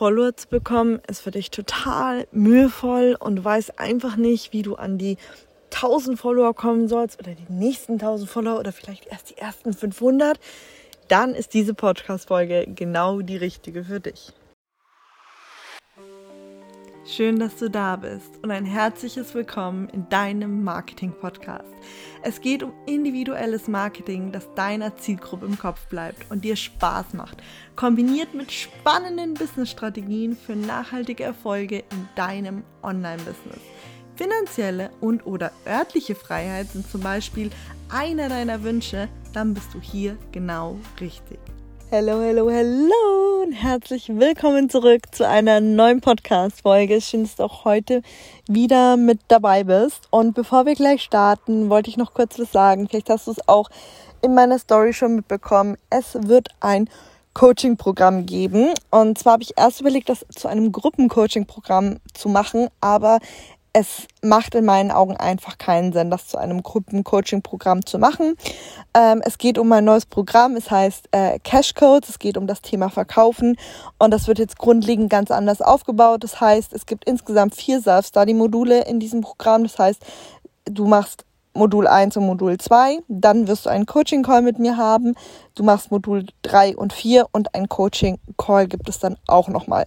Follower zu bekommen, ist für dich total mühevoll und du weißt einfach nicht, wie du an die 1000 Follower kommen sollst oder die nächsten 1000 Follower oder vielleicht erst die ersten 500, dann ist diese Podcast-Folge genau die richtige für dich. Schön, dass du da bist und ein herzliches Willkommen in deinem Marketing-Podcast. Es geht um individuelles Marketing, das deiner Zielgruppe im Kopf bleibt und dir Spaß macht, kombiniert mit spannenden Business-Strategien für nachhaltige Erfolge in deinem Online-Business. Finanzielle und oder örtliche Freiheit sind zum Beispiel einer deiner Wünsche, dann bist du hier genau richtig. Hello, hello, hello und herzlich willkommen zurück zu einer neuen Podcast-Folge. Schön, dass du auch heute wieder mit dabei bist. Und bevor wir gleich starten, wollte ich noch kurz was sagen. Vielleicht hast du es auch in meiner Story schon mitbekommen. Es wird ein Coaching-Programm geben. Und zwar habe ich erst überlegt, das zu einem Gruppen-Coaching-Programm zu machen, aber es macht in meinen Augen einfach keinen Sinn, das zu einem Gruppencoaching-Programm zu machen. Ähm, es geht um ein neues Programm, es heißt äh, Cash Codes, es geht um das Thema Verkaufen und das wird jetzt grundlegend ganz anders aufgebaut. Das heißt, es gibt insgesamt vier Self-Study-Module in diesem Programm. Das heißt, du machst Modul 1 und Modul 2, dann wirst du einen Coaching-Call mit mir haben. Du machst Modul 3 und 4 und ein Coaching-Call gibt es dann auch nochmal.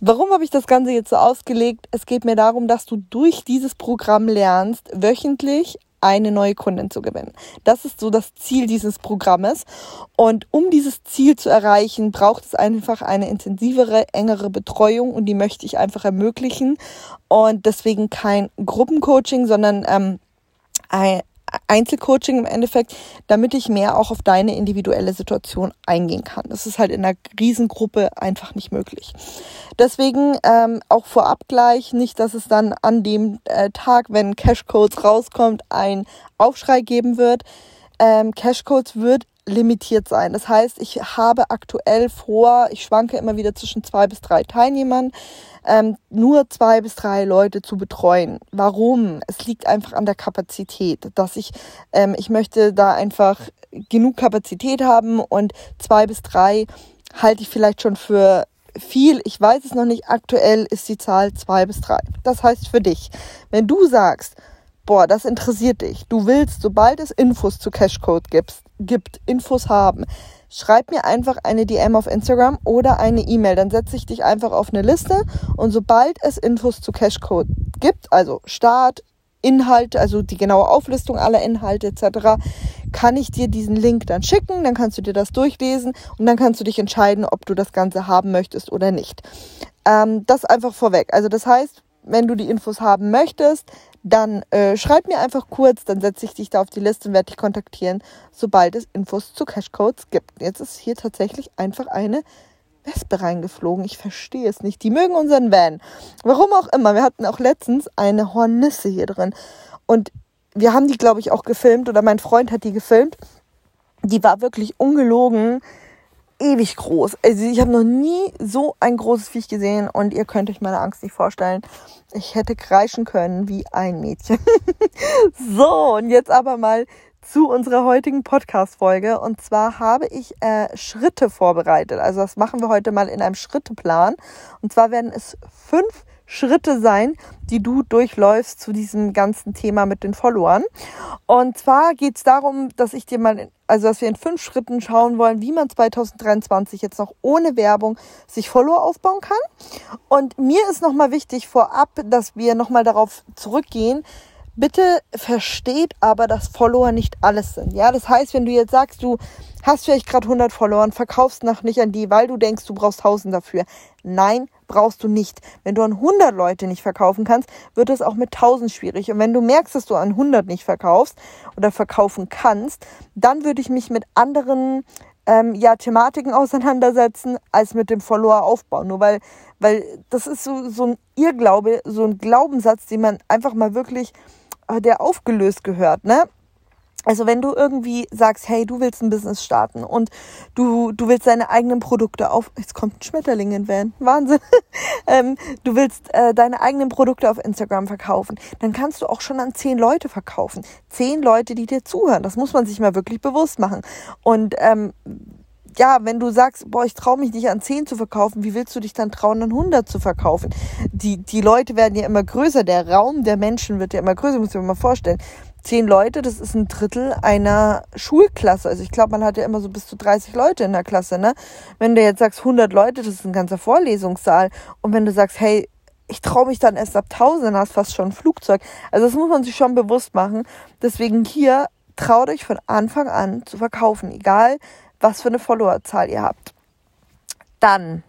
Warum habe ich das Ganze jetzt so ausgelegt? Es geht mir darum, dass du durch dieses Programm lernst, wöchentlich eine neue Kundin zu gewinnen. Das ist so das Ziel dieses Programmes. Und um dieses Ziel zu erreichen, braucht es einfach eine intensivere, engere Betreuung und die möchte ich einfach ermöglichen. Und deswegen kein Gruppencoaching, sondern ähm, Einzelcoaching im Endeffekt, damit ich mehr auch auf deine individuelle Situation eingehen kann. Das ist halt in einer Riesengruppe einfach nicht möglich. Deswegen ähm, auch vorab gleich nicht, dass es dann an dem äh, Tag, wenn Cashcodes rauskommt, ein Aufschrei geben wird. Ähm, Cashcodes wird limitiert sein. Das heißt, ich habe aktuell vor, ich schwanke immer wieder zwischen zwei bis drei Teilnehmern, ähm, nur zwei bis drei Leute zu betreuen. Warum? Es liegt einfach an der Kapazität, dass ich, ähm, ich möchte da einfach genug Kapazität haben und zwei bis drei halte ich vielleicht schon für viel, ich weiß es noch nicht, aktuell ist die Zahl zwei bis drei. Das heißt für dich, wenn du sagst, boah, das interessiert dich, du willst, sobald es Infos zu Cashcode gibst, gibt, Infos haben, schreib mir einfach eine DM auf Instagram oder eine E-Mail. Dann setze ich dich einfach auf eine Liste und sobald es Infos zu Cashcode gibt, also Start, Inhalt, also die genaue Auflistung aller Inhalte etc., kann ich dir diesen Link dann schicken, dann kannst du dir das durchlesen und dann kannst du dich entscheiden, ob du das Ganze haben möchtest oder nicht. Ähm, das einfach vorweg. Also das heißt, wenn du die Infos haben möchtest, dann äh, schreib mir einfach kurz, dann setze ich dich da auf die Liste und werde dich kontaktieren, sobald es Infos zu Cashcodes gibt. Jetzt ist hier tatsächlich einfach eine Wespe reingeflogen. Ich verstehe es nicht. Die mögen unseren Van. Warum auch immer. Wir hatten auch letztens eine Hornisse hier drin. Und wir haben die, glaube ich, auch gefilmt oder mein Freund hat die gefilmt. Die war wirklich ungelogen ewig groß. Also ich habe noch nie so ein großes Viech gesehen und ihr könnt euch meine Angst nicht vorstellen. Ich hätte kreischen können wie ein Mädchen. so, und jetzt aber mal zu unserer heutigen Podcast-Folge. Und zwar habe ich äh, Schritte vorbereitet. Also das machen wir heute mal in einem Schritteplan. Und zwar werden es fünf Schritte sein, die du durchläufst zu diesem ganzen Thema mit den Followern. Und zwar geht es darum, dass ich dir mal, also dass wir in fünf Schritten schauen wollen, wie man 2023 jetzt noch ohne Werbung sich Follower aufbauen kann. Und mir ist nochmal wichtig vorab, dass wir nochmal darauf zurückgehen, Bitte versteht aber, dass Follower nicht alles sind. Ja, das heißt, wenn du jetzt sagst, du hast vielleicht gerade 100 Follower und verkaufst noch nicht an die, weil du denkst, du brauchst 1000 dafür. Nein, brauchst du nicht. Wenn du an 100 Leute nicht verkaufen kannst, wird es auch mit 1000 schwierig. Und wenn du merkst, dass du an 100 nicht verkaufst oder verkaufen kannst, dann würde ich mich mit anderen ähm, ja, Thematiken auseinandersetzen, als mit dem Follower aufbauen. Nur weil, weil das ist so, so ein Irrglaube, so ein Glaubenssatz, den man einfach mal wirklich der aufgelöst gehört, ne? Also wenn du irgendwie sagst, hey, du willst ein Business starten und du, du willst deine eigenen Produkte auf, jetzt kommt ein Schmetterling in Van, Wahnsinn, ähm, du willst äh, deine eigenen Produkte auf Instagram verkaufen, dann kannst du auch schon an zehn Leute verkaufen. Zehn Leute, die dir zuhören, das muss man sich mal wirklich bewusst machen. Und ähm, ja, wenn du sagst, boah, ich traue mich nicht an 10 zu verkaufen, wie willst du dich dann trauen, an 100 zu verkaufen? Die, die Leute werden ja immer größer, der Raum der Menschen wird ja immer größer, muss ich mir mal vorstellen. Zehn Leute, das ist ein Drittel einer Schulklasse. Also ich glaube, man hat ja immer so bis zu 30 Leute in der Klasse, ne? Wenn du jetzt sagst 100 Leute, das ist ein ganzer Vorlesungssaal. Und wenn du sagst, hey, ich traue mich dann erst ab 1000, dann hast fast schon ein Flugzeug. Also das muss man sich schon bewusst machen. Deswegen hier, traut euch von Anfang an zu verkaufen, egal was für eine Followerzahl ihr habt. Dann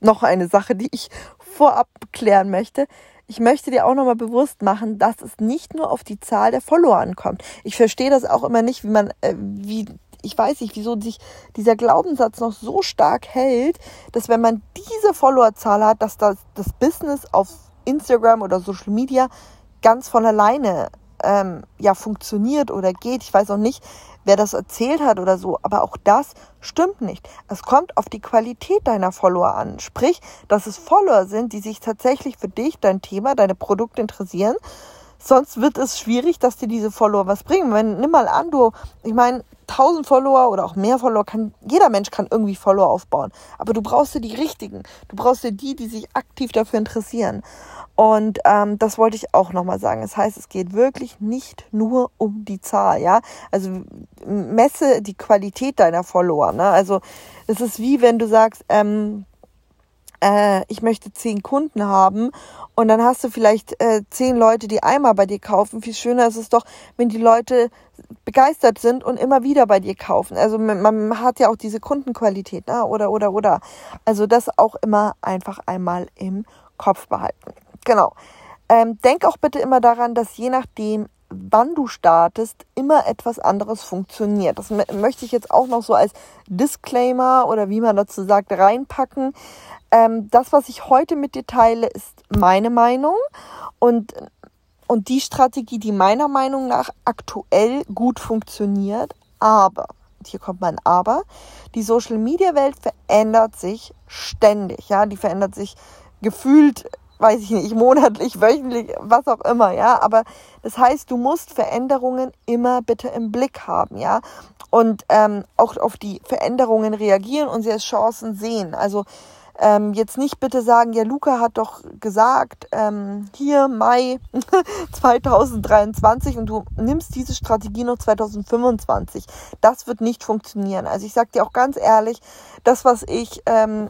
noch eine Sache, die ich vorab klären möchte. Ich möchte dir auch nochmal bewusst machen, dass es nicht nur auf die Zahl der Follower ankommt. Ich verstehe das auch immer nicht, wie man, äh, wie, ich weiß nicht, wieso sich dieser Glaubenssatz noch so stark hält, dass wenn man diese Followerzahl hat, dass das, das Business auf Instagram oder Social Media ganz von alleine ähm, ja funktioniert oder geht. Ich weiß auch nicht, wer das erzählt hat oder so, aber auch das stimmt nicht. Es kommt auf die Qualität deiner Follower an. Sprich, dass es Follower sind, die sich tatsächlich für dich, dein Thema, deine Produkte interessieren. Sonst wird es schwierig, dass dir diese Follower was bringen. Wenn, nimm mal an, du, ich meine, 1000 Follower oder auch mehr Follower kann, jeder Mensch kann irgendwie Follower aufbauen. Aber du brauchst dir die richtigen. Du brauchst dir die, die sich aktiv dafür interessieren. Und ähm, das wollte ich auch nochmal sagen. Das heißt, es geht wirklich nicht nur um die Zahl, ja. Also messe die Qualität deiner Follower. Ne? Also es ist wie wenn du sagst, ähm, äh, ich möchte zehn Kunden haben und dann hast du vielleicht äh, zehn Leute, die einmal bei dir kaufen. Viel schöner ist es doch, wenn die Leute begeistert sind und immer wieder bei dir kaufen. Also man, man hat ja auch diese Kundenqualität, ne? oder, oder, oder. Also das auch immer einfach einmal im Kopf behalten. Genau. Ähm, denk auch bitte immer daran, dass je nachdem, wann du startest, immer etwas anderes funktioniert. Das möchte ich jetzt auch noch so als Disclaimer oder wie man dazu sagt, reinpacken. Ähm, das, was ich heute mit dir teile, ist meine Meinung und, und die Strategie, die meiner Meinung nach aktuell gut funktioniert. Aber, hier kommt mein Aber, die Social Media Welt verändert sich ständig. Ja, die verändert sich gefühlt weiß ich nicht, monatlich, wöchentlich, was auch immer, ja. Aber das heißt, du musst Veränderungen immer bitte im Blick haben, ja. Und ähm, auch auf die Veränderungen reagieren und sie als Chancen sehen. Also ähm, jetzt nicht bitte sagen, ja, Luca hat doch gesagt, ähm, hier Mai 2023 und du nimmst diese Strategie noch 2025. Das wird nicht funktionieren. Also ich sage dir auch ganz ehrlich, das, was ich ähm,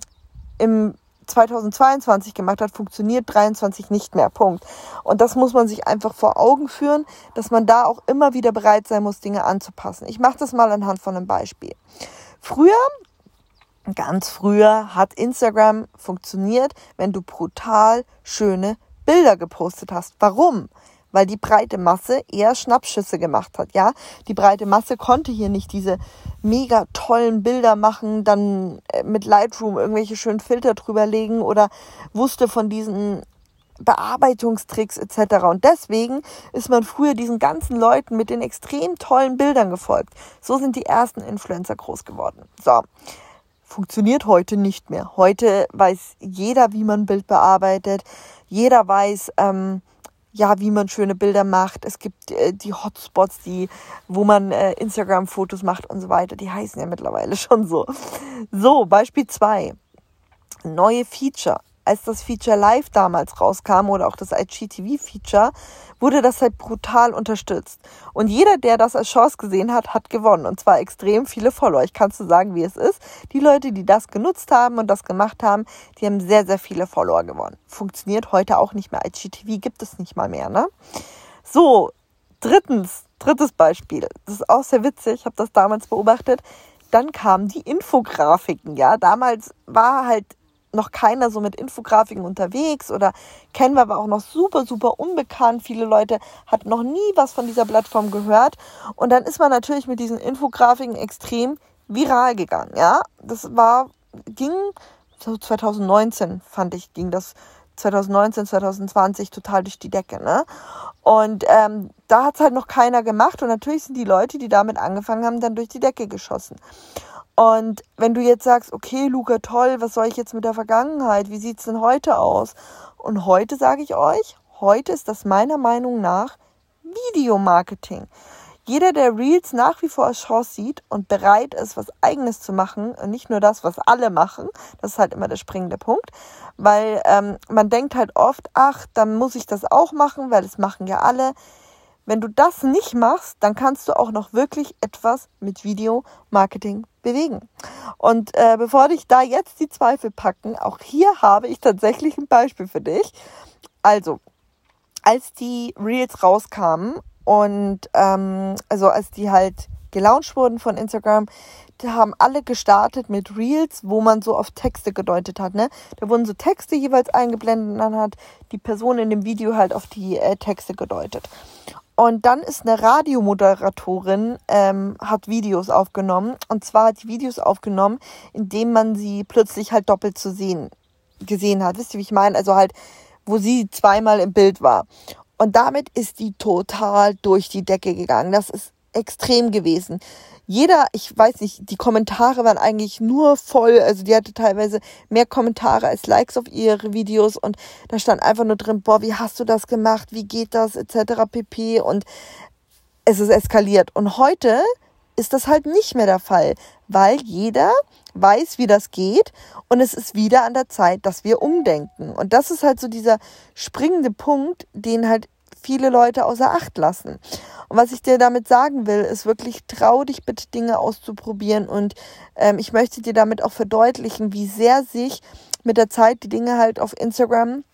im 2022 gemacht hat, funktioniert 23 nicht mehr. Punkt. Und das muss man sich einfach vor Augen führen, dass man da auch immer wieder bereit sein muss, Dinge anzupassen. Ich mache das mal anhand von einem Beispiel. Früher, ganz früher, hat Instagram funktioniert, wenn du brutal schöne Bilder gepostet hast. Warum? Weil die breite Masse eher Schnappschüsse gemacht hat, ja. Die breite Masse konnte hier nicht diese mega tollen Bilder machen, dann äh, mit Lightroom irgendwelche schönen Filter drüber legen oder wusste von diesen Bearbeitungstricks etc. Und deswegen ist man früher diesen ganzen Leuten mit den extrem tollen Bildern gefolgt. So sind die ersten Influencer groß geworden. So. Funktioniert heute nicht mehr. Heute weiß jeder, wie man ein Bild bearbeitet. Jeder weiß, ähm, ja, wie man schöne Bilder macht. Es gibt äh, die Hotspots, die, wo man äh, Instagram-Fotos macht und so weiter. Die heißen ja mittlerweile schon so. So, Beispiel zwei Neue Feature als das Feature Live damals rauskam oder auch das IGTV-Feature, wurde das halt brutal unterstützt. Und jeder, der das als Chance gesehen hat, hat gewonnen. Und zwar extrem viele Follower. Ich kann zu sagen, wie es ist. Die Leute, die das genutzt haben und das gemacht haben, die haben sehr, sehr viele Follower gewonnen. Funktioniert heute auch nicht mehr. IGTV gibt es nicht mal mehr, ne? So, drittens, drittes Beispiel. Das ist auch sehr witzig. Ich habe das damals beobachtet. Dann kamen die Infografiken, ja. Damals war halt noch keiner so mit Infografiken unterwegs oder Canva war auch noch super, super unbekannt. Viele Leute hatten noch nie was von dieser Plattform gehört. Und dann ist man natürlich mit diesen Infografiken extrem viral gegangen. Ja, das war, ging so 2019, fand ich, ging das 2019, 2020 total durch die Decke. Ne? Und ähm, da hat es halt noch keiner gemacht. Und natürlich sind die Leute, die damit angefangen haben, dann durch die Decke geschossen. Und wenn du jetzt sagst, okay, Luca, toll, was soll ich jetzt mit der Vergangenheit? Wie sieht's denn heute aus? Und heute sage ich euch, heute ist das meiner Meinung nach Videomarketing. Jeder, der Reels nach wie vor als Chance sieht und bereit ist, was eigenes zu machen und nicht nur das, was alle machen, das ist halt immer der springende Punkt, weil ähm, man denkt halt oft, ach, dann muss ich das auch machen, weil das machen ja alle. Wenn du das nicht machst, dann kannst du auch noch wirklich etwas mit Video-Marketing bewegen. Und äh, bevor dich da jetzt die Zweifel packen, auch hier habe ich tatsächlich ein Beispiel für dich. Also, als die Reels rauskamen und ähm, also als die halt gelauncht wurden von Instagram, da haben alle gestartet mit Reels, wo man so auf Texte gedeutet hat. Ne? Da wurden so Texte jeweils eingeblendet und dann hat die Person in dem Video halt auf die äh, Texte gedeutet. Und dann ist eine Radiomoderatorin, ähm, hat Videos aufgenommen. Und zwar hat die Videos aufgenommen, indem man sie plötzlich halt doppelt zu sehen gesehen hat. Wisst ihr, wie ich meine? Also halt, wo sie zweimal im Bild war. Und damit ist die total durch die Decke gegangen. Das ist extrem gewesen jeder, ich weiß nicht, die Kommentare waren eigentlich nur voll. Also die hatte teilweise mehr Kommentare als Likes auf ihre Videos und da stand einfach nur drin, boah, wie hast du das gemacht? Wie geht das? Etc. pp. Und es ist eskaliert. Und heute ist das halt nicht mehr der Fall, weil jeder weiß, wie das geht und es ist wieder an der Zeit, dass wir umdenken. Und das ist halt so dieser springende Punkt, den halt viele Leute außer Acht lassen. Und was ich dir damit sagen will, ist wirklich, trau dich bitte Dinge auszuprobieren und ähm, ich möchte dir damit auch verdeutlichen, wie sehr sich mit der Zeit die Dinge halt auf Instagram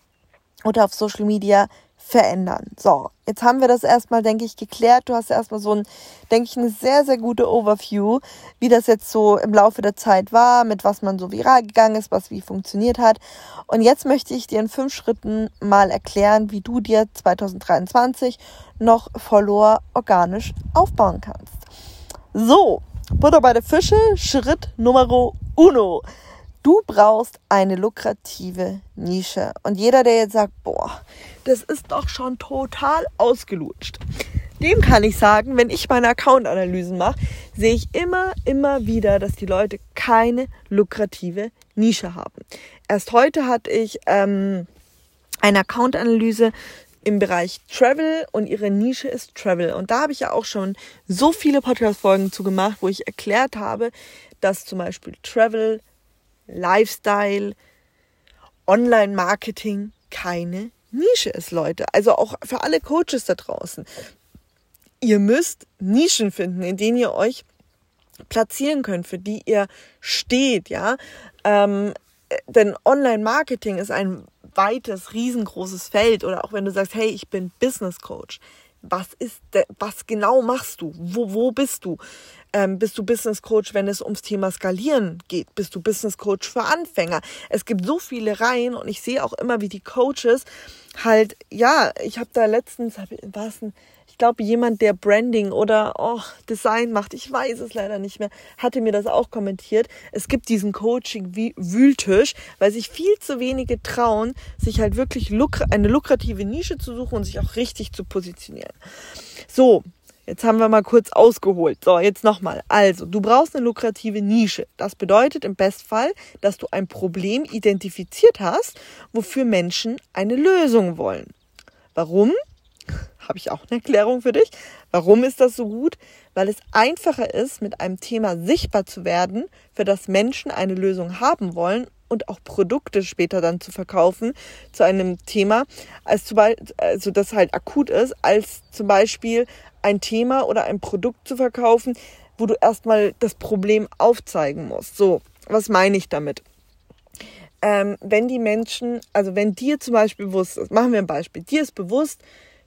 oder auf Social Media verändern. So, jetzt haben wir das erstmal, denke ich, geklärt. Du hast erstmal so ein, denke ich, eine sehr, sehr gute Overview, wie das jetzt so im Laufe der Zeit war, mit was man so viral gegangen ist, was wie funktioniert hat. Und jetzt möchte ich dir in fünf Schritten mal erklären, wie du dir 2023 noch Follower organisch aufbauen kannst. So, Butter bei der Fische, Schritt Nummer uno. Du brauchst eine lukrative Nische. Und jeder, der jetzt sagt, boah, das ist doch schon total ausgelutscht. Dem kann ich sagen, wenn ich meine Account-Analysen mache, sehe ich immer, immer wieder, dass die Leute keine lukrative Nische haben. Erst heute hatte ich ähm, eine Account-Analyse im Bereich Travel und ihre Nische ist Travel. Und da habe ich ja auch schon so viele Podcast-Folgen zu gemacht, wo ich erklärt habe, dass zum Beispiel Travel Lifestyle, Online-Marketing keine Nische ist, Leute. Also auch für alle Coaches da draußen. Ihr müsst Nischen finden, in denen ihr euch platzieren könnt, für die ihr steht, ja. Ähm, denn Online-Marketing ist ein weites, riesengroßes Feld. Oder auch wenn du sagst, hey, ich bin Business Coach. Was ist, was genau machst du? Wo, wo bist du? Ähm, bist du Business Coach, wenn es ums Thema Skalieren geht? Bist du Business Coach für Anfänger? Es gibt so viele Reihen und ich sehe auch immer, wie die Coaches halt, ja, ich habe da letztens, war es ein, ich glaube, jemand, der Branding oder oh, Design macht, ich weiß es leider nicht mehr, hatte mir das auch kommentiert. Es gibt diesen Coaching wie Wühltisch, weil sich viel zu wenige trauen, sich halt wirklich lukra eine lukrative Nische zu suchen und sich auch richtig zu positionieren. So, Jetzt haben wir mal kurz ausgeholt. So, jetzt nochmal. Also, du brauchst eine lukrative Nische. Das bedeutet im Bestfall, dass du ein Problem identifiziert hast, wofür Menschen eine Lösung wollen. Warum? Habe ich auch eine Erklärung für dich. Warum ist das so gut? Weil es einfacher ist, mit einem Thema sichtbar zu werden, für das Menschen eine Lösung haben wollen und auch Produkte später dann zu verkaufen zu einem Thema, als zum Beispiel, also das halt akut ist, als zum Beispiel ein Thema oder ein Produkt zu verkaufen, wo du erstmal das Problem aufzeigen musst. So, was meine ich damit? Ähm, wenn die Menschen, also wenn dir zum Beispiel bewusst ist, machen wir ein Beispiel, dir ist bewusst,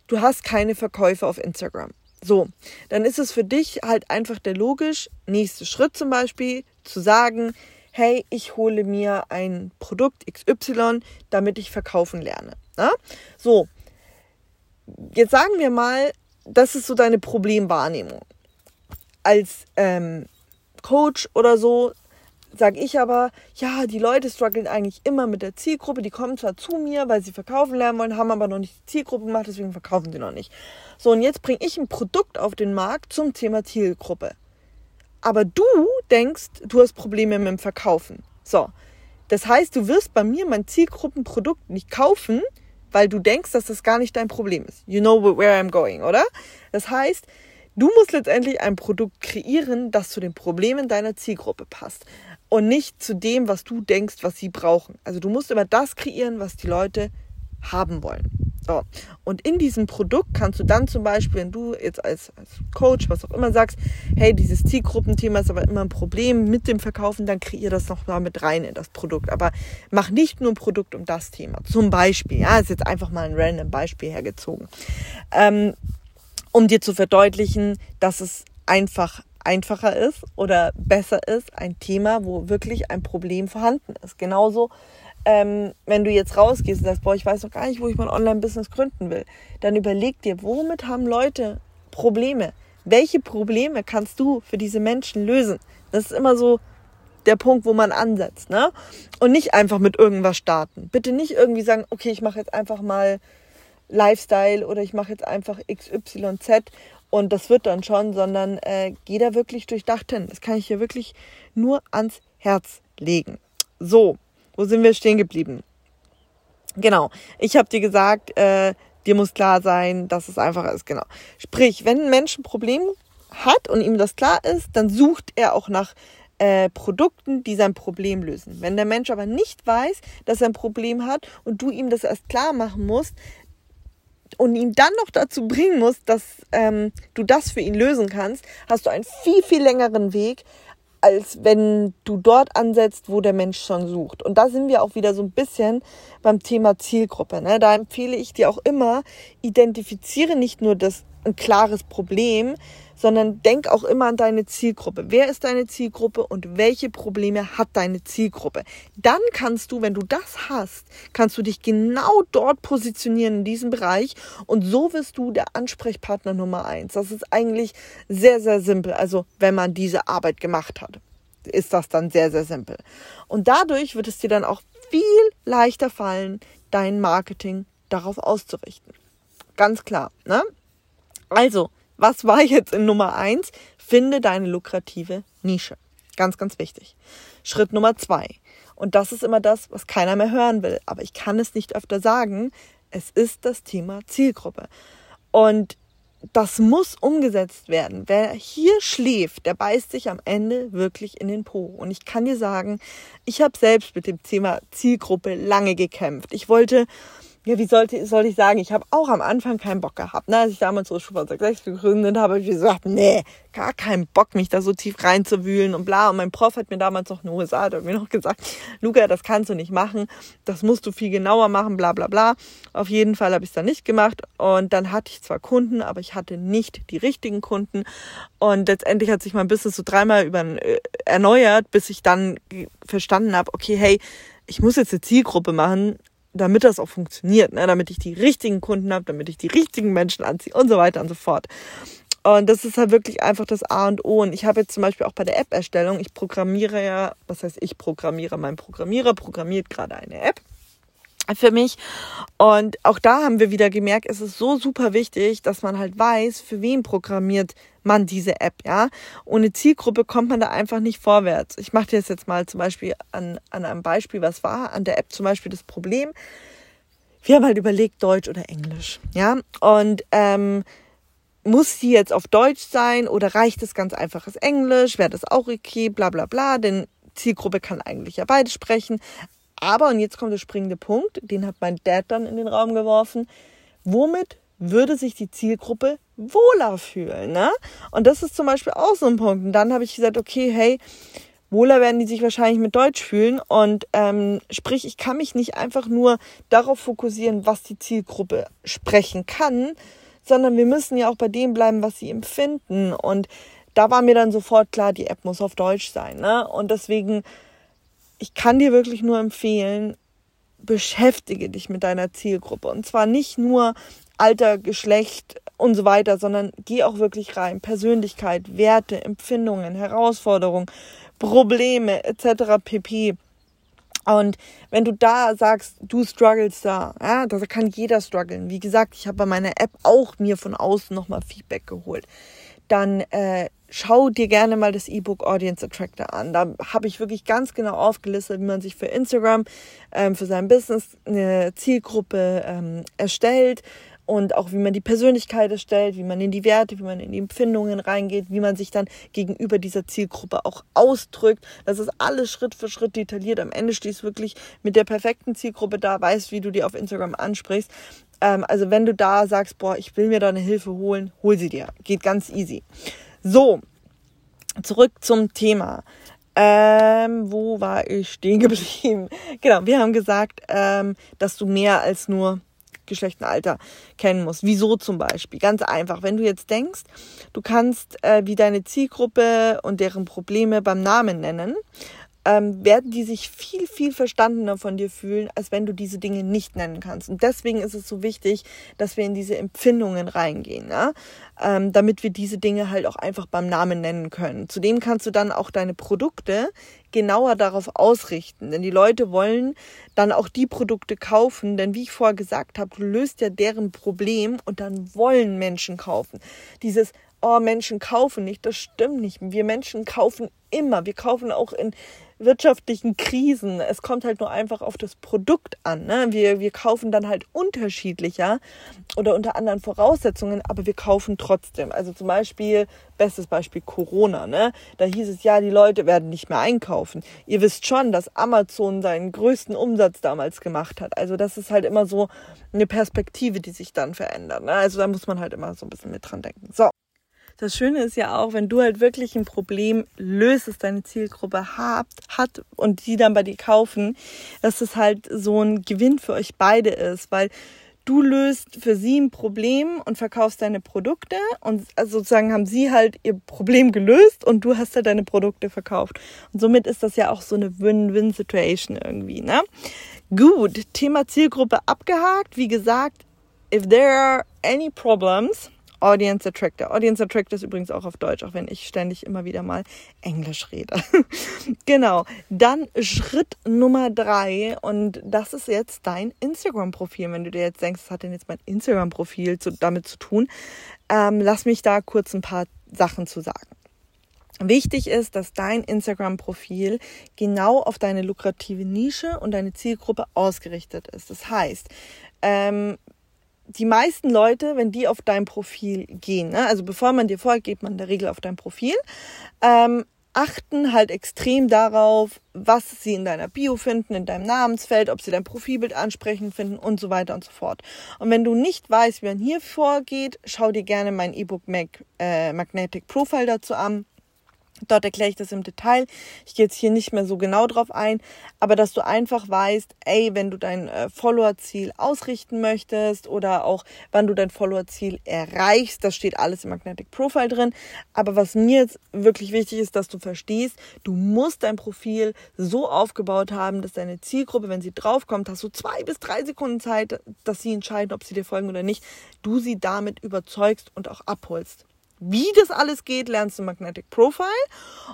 du hast keine Verkäufe auf Instagram. So, dann ist es für dich halt einfach der logisch nächste Schritt zum Beispiel zu sagen, hey, ich hole mir ein Produkt XY, damit ich verkaufen lerne. Na? So, jetzt sagen wir mal, das ist so deine Problemwahrnehmung. Als ähm, Coach oder so sage ich aber, ja, die Leute strugglen eigentlich immer mit der Zielgruppe. Die kommen zwar zu mir, weil sie verkaufen lernen wollen, haben aber noch nicht die Zielgruppe gemacht, deswegen verkaufen sie noch nicht. So, und jetzt bringe ich ein Produkt auf den Markt zum Thema Zielgruppe. Aber du denkst, du hast Probleme mit dem Verkaufen. So, das heißt, du wirst bei mir mein Zielgruppenprodukt nicht kaufen, weil du denkst, dass das gar nicht dein Problem ist. You know where I'm going, oder? Das heißt, Du musst letztendlich ein Produkt kreieren, das zu den Problemen deiner Zielgruppe passt und nicht zu dem, was du denkst, was sie brauchen. Also du musst immer das kreieren, was die Leute haben wollen. So. Und in diesem Produkt kannst du dann zum Beispiel, wenn du jetzt als, als Coach, was auch immer sagst, hey, dieses Zielgruppenthema ist aber immer ein Problem mit dem Verkaufen, dann kreier das noch mal mit rein in das Produkt. Aber mach nicht nur ein Produkt um das Thema. Zum Beispiel, ja, ist jetzt einfach mal ein random Beispiel hergezogen. Ähm, um dir zu verdeutlichen, dass es einfach einfacher ist oder besser ist, ein Thema, wo wirklich ein Problem vorhanden ist. Genauso ähm, wenn du jetzt rausgehst und sagst, boah, ich weiß noch gar nicht, wo ich mein Online-Business gründen will, dann überleg dir, womit haben Leute Probleme? Welche Probleme kannst du für diese Menschen lösen? Das ist immer so der Punkt, wo man ansetzt, ne? Und nicht einfach mit irgendwas starten. Bitte nicht irgendwie sagen, okay, ich mache jetzt einfach mal Lifestyle oder ich mache jetzt einfach XYZ und das wird dann schon, sondern äh, geh da wirklich durchdacht hin. Das kann ich hier wirklich nur ans Herz legen. So, wo sind wir stehen geblieben? Genau. Ich habe dir gesagt, äh, dir muss klar sein, dass es einfacher ist. Genau. Sprich, wenn ein Mensch ein Problem hat und ihm das klar ist, dann sucht er auch nach äh, Produkten, die sein Problem lösen. Wenn der Mensch aber nicht weiß, dass er ein Problem hat und du ihm das erst klar machen musst und ihn dann noch dazu bringen musst, dass ähm, du das für ihn lösen kannst, hast du einen viel, viel längeren Weg, als wenn du dort ansetzt, wo der Mensch schon sucht. Und da sind wir auch wieder so ein bisschen beim Thema Zielgruppe. Ne? Da empfehle ich dir auch immer, identifiziere nicht nur das ein klares Problem, sondern denk auch immer an deine Zielgruppe. Wer ist deine Zielgruppe und welche Probleme hat deine Zielgruppe? Dann kannst du, wenn du das hast, kannst du dich genau dort positionieren in diesem Bereich und so wirst du der Ansprechpartner Nummer eins. Das ist eigentlich sehr, sehr simpel. Also wenn man diese Arbeit gemacht hat, ist das dann sehr, sehr simpel. Und dadurch wird es dir dann auch viel leichter fallen, dein Marketing darauf auszurichten. Ganz klar, ne? Also, was war jetzt in Nummer eins? Finde deine lukrative Nische. Ganz, ganz wichtig. Schritt Nummer zwei. Und das ist immer das, was keiner mehr hören will. Aber ich kann es nicht öfter sagen. Es ist das Thema Zielgruppe. Und das muss umgesetzt werden. Wer hier schläft, der beißt sich am Ende wirklich in den Po. Und ich kann dir sagen, ich habe selbst mit dem Thema Zielgruppe lange gekämpft. Ich wollte ja, wie sollte, soll ich sagen, ich habe auch am Anfang keinen Bock gehabt. Ne? Als ich damals so Schufa 6 gegründet habe, habe ich gesagt, nee, gar keinen Bock, mich da so tief reinzuwühlen und bla. Und mein Prof hat mir damals noch in den USA, hat mir noch gesagt, Luca, das kannst du nicht machen, das musst du viel genauer machen, bla bla bla. Auf jeden Fall habe ich es dann nicht gemacht. Und dann hatte ich zwar Kunden, aber ich hatte nicht die richtigen Kunden. Und letztendlich hat sich mein Business so dreimal über, äh, erneuert, bis ich dann verstanden habe, okay, hey, ich muss jetzt eine Zielgruppe machen, damit das auch funktioniert, ne? damit ich die richtigen Kunden habe, damit ich die richtigen Menschen anziehe und so weiter und so fort. Und das ist halt wirklich einfach das A und O. Und ich habe jetzt zum Beispiel auch bei der App-Erstellung, ich programmiere ja, was heißt ich programmiere, mein Programmierer programmiert gerade eine App für mich. Und auch da haben wir wieder gemerkt, es ist so super wichtig, dass man halt weiß, für wen programmiert man diese App, ja. Ohne Zielgruppe kommt man da einfach nicht vorwärts. Ich mache dir das jetzt mal zum Beispiel an, an einem Beispiel, was war an der App zum Beispiel das Problem. Wir haben halt überlegt, Deutsch oder Englisch, ja. Und ähm, muss sie jetzt auf Deutsch sein oder reicht es ganz einfaches Englisch? Wäre das auch okay? Bla bla bla. Denn Zielgruppe kann eigentlich ja beide sprechen. Aber, und jetzt kommt der springende Punkt, den hat mein Dad dann in den Raum geworfen, womit würde sich die Zielgruppe wohler fühlen? Ne? Und das ist zum Beispiel auch so ein Punkt. Und dann habe ich gesagt, okay, hey, wohler werden die sich wahrscheinlich mit Deutsch fühlen. Und ähm, sprich, ich kann mich nicht einfach nur darauf fokussieren, was die Zielgruppe sprechen kann, sondern wir müssen ja auch bei dem bleiben, was sie empfinden. Und da war mir dann sofort klar, die App muss auf Deutsch sein. Ne? Und deswegen ich kann dir wirklich nur empfehlen, beschäftige dich mit deiner Zielgruppe. Und zwar nicht nur Alter, Geschlecht und so weiter, sondern geh auch wirklich rein. Persönlichkeit, Werte, Empfindungen, Herausforderungen, Probleme etc. pp. Und wenn du da sagst, du struggles da, ja, da kann jeder strugglen. Wie gesagt, ich habe bei meiner App auch mir von außen nochmal Feedback geholt. Dann äh, schau dir gerne mal das E-Book Audience Attractor an. Da habe ich wirklich ganz genau aufgelistet, wie man sich für Instagram, ähm, für sein Business eine Zielgruppe ähm, erstellt und auch wie man die Persönlichkeit erstellt, wie man in die Werte, wie man in die Empfindungen reingeht, wie man sich dann gegenüber dieser Zielgruppe auch ausdrückt. Das ist alles Schritt für Schritt detailliert. Am Ende stehst du wirklich mit der perfekten Zielgruppe da, weißt, wie du die auf Instagram ansprichst. Ähm, also wenn du da sagst, boah, ich will mir da eine Hilfe holen, hol sie dir. Geht ganz easy. So, zurück zum Thema. Ähm, wo war ich stehen geblieben? Genau, wir haben gesagt, ähm, dass du mehr als nur Geschlecht und Alter kennen musst. Wieso zum Beispiel? Ganz einfach. Wenn du jetzt denkst, du kannst äh, wie deine Zielgruppe und deren Probleme beim Namen nennen, ähm, werden die sich viel, viel verstandener von dir fühlen, als wenn du diese Dinge nicht nennen kannst. Und deswegen ist es so wichtig, dass wir in diese Empfindungen reingehen, ja? ähm, damit wir diese Dinge halt auch einfach beim Namen nennen können. Zudem kannst du dann auch deine Produkte genauer darauf ausrichten, denn die Leute wollen dann auch die Produkte kaufen, denn wie ich vorher gesagt habe, du löst ja deren Problem und dann wollen Menschen kaufen. Dieses oh, Menschen kaufen nicht, das stimmt nicht. Wir Menschen kaufen immer. Wir kaufen auch in wirtschaftlichen Krisen. Es kommt halt nur einfach auf das Produkt an. Ne? Wir, wir kaufen dann halt unterschiedlicher oder unter anderen Voraussetzungen, aber wir kaufen trotzdem. Also zum Beispiel, bestes Beispiel Corona. Ne? Da hieß es ja, die Leute werden nicht mehr einkaufen. Ihr wisst schon, dass Amazon seinen größten Umsatz damals gemacht hat. Also das ist halt immer so eine Perspektive, die sich dann verändert. Ne? Also da muss man halt immer so ein bisschen mit dran denken. So. Das Schöne ist ja auch, wenn du halt wirklich ein Problem löst, das deine Zielgruppe hat, hat und die dann bei dir kaufen, dass es halt so ein Gewinn für euch beide ist, weil du löst für sie ein Problem und verkaufst deine Produkte und also sozusagen haben sie halt ihr Problem gelöst und du hast halt deine Produkte verkauft. Und somit ist das ja auch so eine Win-Win-Situation irgendwie, ne? Gut, Thema Zielgruppe abgehakt. Wie gesagt, if there are any problems, Audience Attractor. Audience Attractor ist übrigens auch auf Deutsch, auch wenn ich ständig immer wieder mal Englisch rede. genau. Dann Schritt Nummer drei und das ist jetzt dein Instagram-Profil. Wenn du dir jetzt denkst, was hat denn jetzt mein Instagram-Profil zu, damit zu tun? Ähm, lass mich da kurz ein paar Sachen zu sagen. Wichtig ist, dass dein Instagram-Profil genau auf deine lukrative Nische und deine Zielgruppe ausgerichtet ist. Das heißt, ähm, die meisten Leute, wenn die auf dein Profil gehen, ne, also bevor man dir folgt, geht man in der Regel auf dein Profil, ähm, achten halt extrem darauf, was sie in deiner Bio finden, in deinem Namensfeld, ob sie dein Profilbild ansprechend finden und so weiter und so fort. Und wenn du nicht weißt, wie man hier vorgeht, schau dir gerne mein E-Book Mag äh, Magnetic Profile dazu an. Dort erkläre ich das im Detail. Ich gehe jetzt hier nicht mehr so genau drauf ein, aber dass du einfach weißt, ey, wenn du dein äh, Follower-Ziel ausrichten möchtest oder auch wann du dein Follower-Ziel erreichst, das steht alles im Magnetic Profile drin. Aber was mir jetzt wirklich wichtig ist, dass du verstehst, du musst dein Profil so aufgebaut haben, dass deine Zielgruppe, wenn sie draufkommt, hast du zwei bis drei Sekunden Zeit, dass sie entscheiden, ob sie dir folgen oder nicht, du sie damit überzeugst und auch abholst. Wie das alles geht, lernst du Magnetic Profile.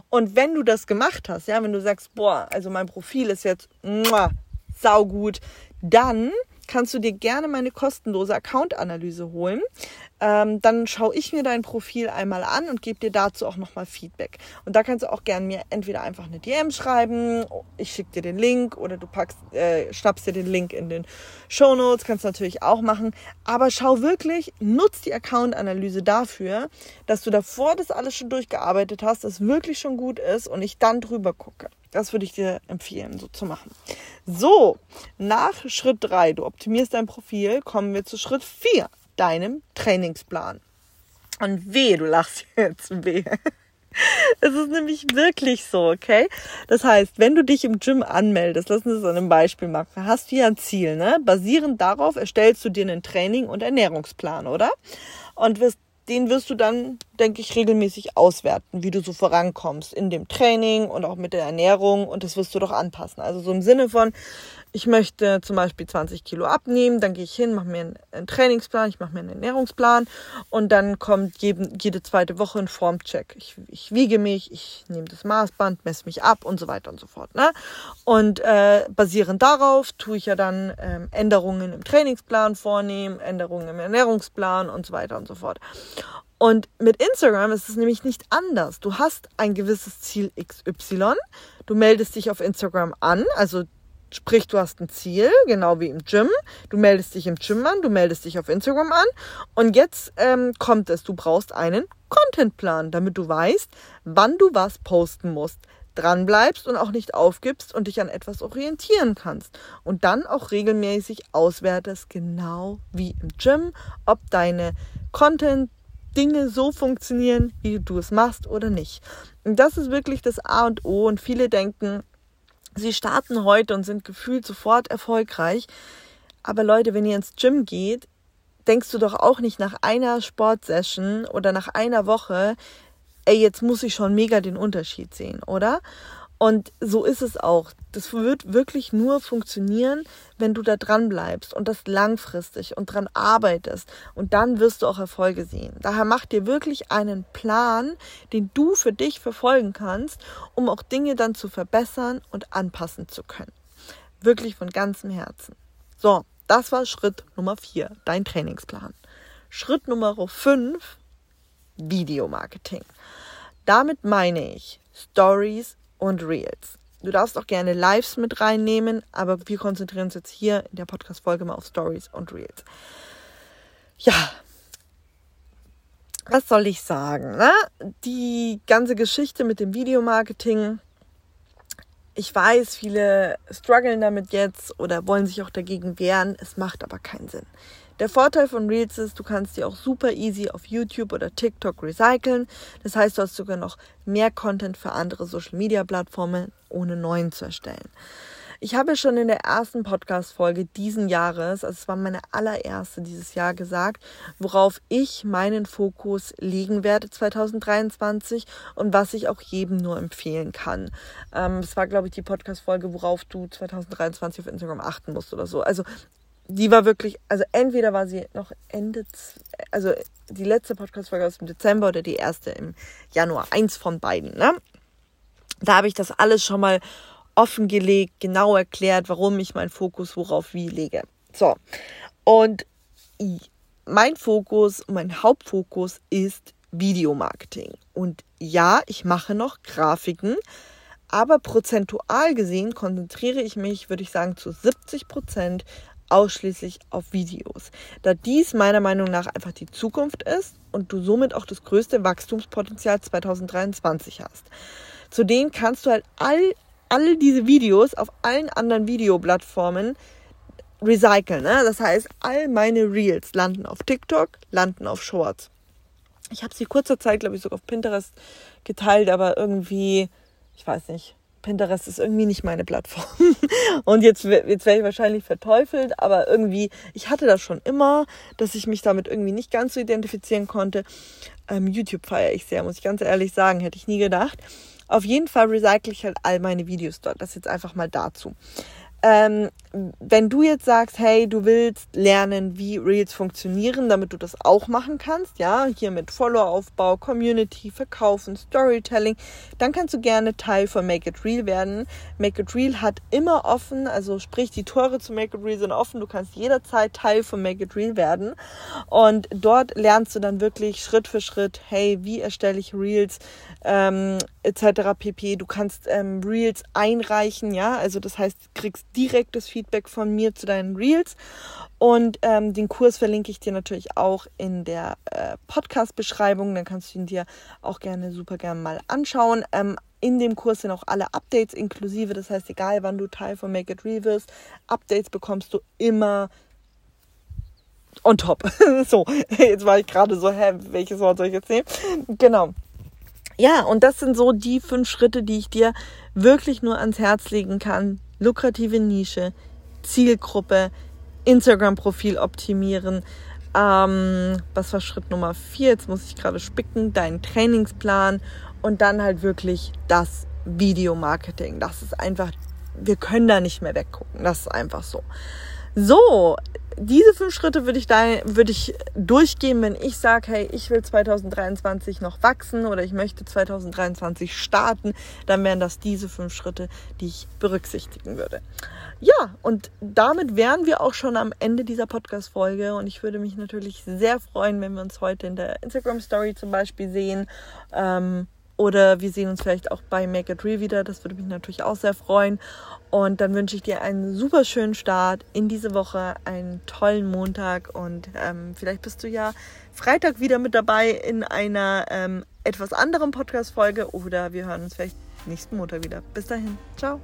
Und wenn du das gemacht hast, ja, wenn du sagst, boah, also mein Profil ist jetzt muah, saugut, dann kannst du dir gerne meine kostenlose Account-Analyse holen. Ähm, dann schaue ich mir dein Profil einmal an und gebe dir dazu auch nochmal Feedback. Und da kannst du auch gerne mir entweder einfach eine DM schreiben, ich schicke dir den Link oder du packst, äh, schnappst dir den Link in den Show Notes, kannst du natürlich auch machen. Aber schau wirklich, nutz die Account-Analyse dafür, dass du davor das alles schon durchgearbeitet hast, das wirklich schon gut ist und ich dann drüber gucke. Das würde ich dir empfehlen, so zu machen. So, nach Schritt 3, du optimierst dein Profil, kommen wir zu Schritt 4, deinem Trainingsplan. Und weh, du lachst jetzt, weh. Es ist nämlich wirklich so, okay? Das heißt, wenn du dich im Gym anmeldest, lass uns das an einem Beispiel machen, hast du ja ein Ziel, ne? Basierend darauf erstellst du dir einen Training- und Ernährungsplan, oder? Und wirst den wirst du dann, denke ich, regelmäßig auswerten, wie du so vorankommst in dem Training und auch mit der Ernährung und das wirst du doch anpassen. Also so im Sinne von, ich möchte zum Beispiel 20 Kilo abnehmen, dann gehe ich hin, mache mir einen, Trainingsplan, ich mache mir einen Ernährungsplan und dann kommt jede, jede zweite Woche ein Formcheck. Ich, ich wiege mich, ich nehme das Maßband, messe mich ab und so weiter und so fort. Ne? Und äh, basierend darauf tue ich ja dann ähm, Änderungen im Trainingsplan vornehmen, Änderungen im Ernährungsplan und so weiter und so fort. Und mit Instagram ist es nämlich nicht anders. Du hast ein gewisses Ziel XY, du meldest dich auf Instagram an, also Sprich, du hast ein Ziel, genau wie im Gym. Du meldest dich im Gym an, du meldest dich auf Instagram an. Und jetzt ähm, kommt es, du brauchst einen Contentplan, damit du weißt, wann du was posten musst dranbleibst und auch nicht aufgibst und dich an etwas orientieren kannst. Und dann auch regelmäßig auswertest, genau wie im Gym, ob deine Content-Dinge so funktionieren, wie du es machst oder nicht. Und das ist wirklich das A und O. Und viele denken, sie starten heute und sind gefühlt sofort erfolgreich. Aber Leute, wenn ihr ins Gym geht, denkst du doch auch nicht nach einer Sportsession oder nach einer Woche, ey, jetzt muss ich schon mega den Unterschied sehen, oder? Und so ist es auch. Das wird wirklich nur funktionieren, wenn du da dran bleibst und das langfristig und dran arbeitest. Und dann wirst du auch Erfolge sehen. Daher mach dir wirklich einen Plan, den du für dich verfolgen kannst, um auch Dinge dann zu verbessern und anpassen zu können. Wirklich von ganzem Herzen. So, das war Schritt Nummer vier, dein Trainingsplan. Schritt Nummer fünf, Videomarketing. Damit meine ich Stories und Reels. Du darfst auch gerne Lives mit reinnehmen, aber wir konzentrieren uns jetzt hier in der Podcast-Folge mal auf Stories und Reels. Ja, was soll ich sagen? Ne? Die ganze Geschichte mit dem Videomarketing. Ich weiß, viele strugglen damit jetzt oder wollen sich auch dagegen wehren. Es macht aber keinen Sinn. Der Vorteil von Reels ist, du kannst die auch super easy auf YouTube oder TikTok recyceln. Das heißt, du hast sogar noch mehr Content für andere Social Media Plattformen, ohne neuen zu erstellen. Ich habe schon in der ersten Podcast-Folge diesen Jahres, also es war meine allererste dieses Jahr, gesagt, worauf ich meinen Fokus legen werde 2023 und was ich auch jedem nur empfehlen kann. Ähm, es war, glaube ich, die Podcast-Folge, worauf du 2023 auf Instagram achten musst oder so. Also die war wirklich, also entweder war sie noch Ende, also die letzte Podcast-Folge aus dem Dezember oder die erste im Januar. Eins von beiden, ne? Da habe ich das alles schon mal offengelegt, genau erklärt, warum ich meinen Fokus worauf wie lege. So. Und mein Fokus, mein Hauptfokus ist Videomarketing. Und ja, ich mache noch Grafiken, aber prozentual gesehen konzentriere ich mich, würde ich sagen, zu 70 Prozent ausschließlich auf Videos, da dies meiner Meinung nach einfach die Zukunft ist und du somit auch das größte Wachstumspotenzial 2023 hast. Zudem kannst du halt all, all diese Videos auf allen anderen Videoplattformen recyceln. Ne? Das heißt, all meine Reels landen auf TikTok, landen auf Shorts. Ich habe sie kurzer Zeit, glaube ich, sogar auf Pinterest geteilt, aber irgendwie, ich weiß nicht, Pinterest ist irgendwie nicht meine Plattform. Und jetzt, jetzt werde ich wahrscheinlich verteufelt, aber irgendwie, ich hatte das schon immer, dass ich mich damit irgendwie nicht ganz so identifizieren konnte. Ähm, YouTube feiere ich sehr, muss ich ganz ehrlich sagen, hätte ich nie gedacht. Auf jeden Fall recycle ich halt all meine Videos dort. Das jetzt einfach mal dazu. Ähm, wenn du jetzt sagst, hey, du willst lernen, wie Reels funktionieren, damit du das auch machen kannst, ja, hier mit Follower-Aufbau, Community, Verkaufen, Storytelling, dann kannst du gerne Teil von Make It Real werden. Make It Real hat immer offen, also sprich, die Tore zu Make It Real sind offen, du kannst jederzeit Teil von Make It Real werden. Und dort lernst du dann wirklich Schritt für Schritt, hey, wie erstelle ich Reels, ähm, etc. pp. Du kannst ähm, Reels einreichen, ja, also das heißt, du kriegst direktes Feedback von mir zu deinen Reels. Und ähm, den Kurs verlinke ich dir natürlich auch in der äh, Podcast-Beschreibung. Dann kannst du ihn dir auch gerne, super gerne mal anschauen. Ähm, in dem Kurs sind auch alle Updates inklusive. Das heißt, egal wann du Teil von Make It Real wirst, Updates bekommst du immer on top. so, jetzt war ich gerade so, hä, welches Wort soll ich jetzt nehmen? Genau. Ja, und das sind so die fünf Schritte, die ich dir wirklich nur ans Herz legen kann. Lukrative Nische, Zielgruppe, Instagram-Profil optimieren. Ähm, was war Schritt Nummer vier? Jetzt muss ich gerade spicken. Deinen Trainingsplan und dann halt wirklich das Videomarketing. Das ist einfach, wir können da nicht mehr weggucken. Das ist einfach so. So, diese fünf Schritte würde ich da ich durchgehen, wenn ich sage, hey, ich will 2023 noch wachsen oder ich möchte 2023 starten, dann wären das diese fünf Schritte, die ich berücksichtigen würde. Ja, und damit wären wir auch schon am Ende dieser Podcast-Folge und ich würde mich natürlich sehr freuen, wenn wir uns heute in der Instagram Story zum Beispiel sehen. Ähm, Oder wir sehen uns vielleicht auch bei Make It Real wieder. Das würde mich natürlich auch sehr freuen. Und dann wünsche ich dir einen super schönen Start in diese Woche, einen tollen Montag und ähm, vielleicht bist du ja Freitag wieder mit dabei in einer ähm, etwas anderen Podcast-Folge oder wir hören uns vielleicht nächsten Montag wieder. Bis dahin. Ciao.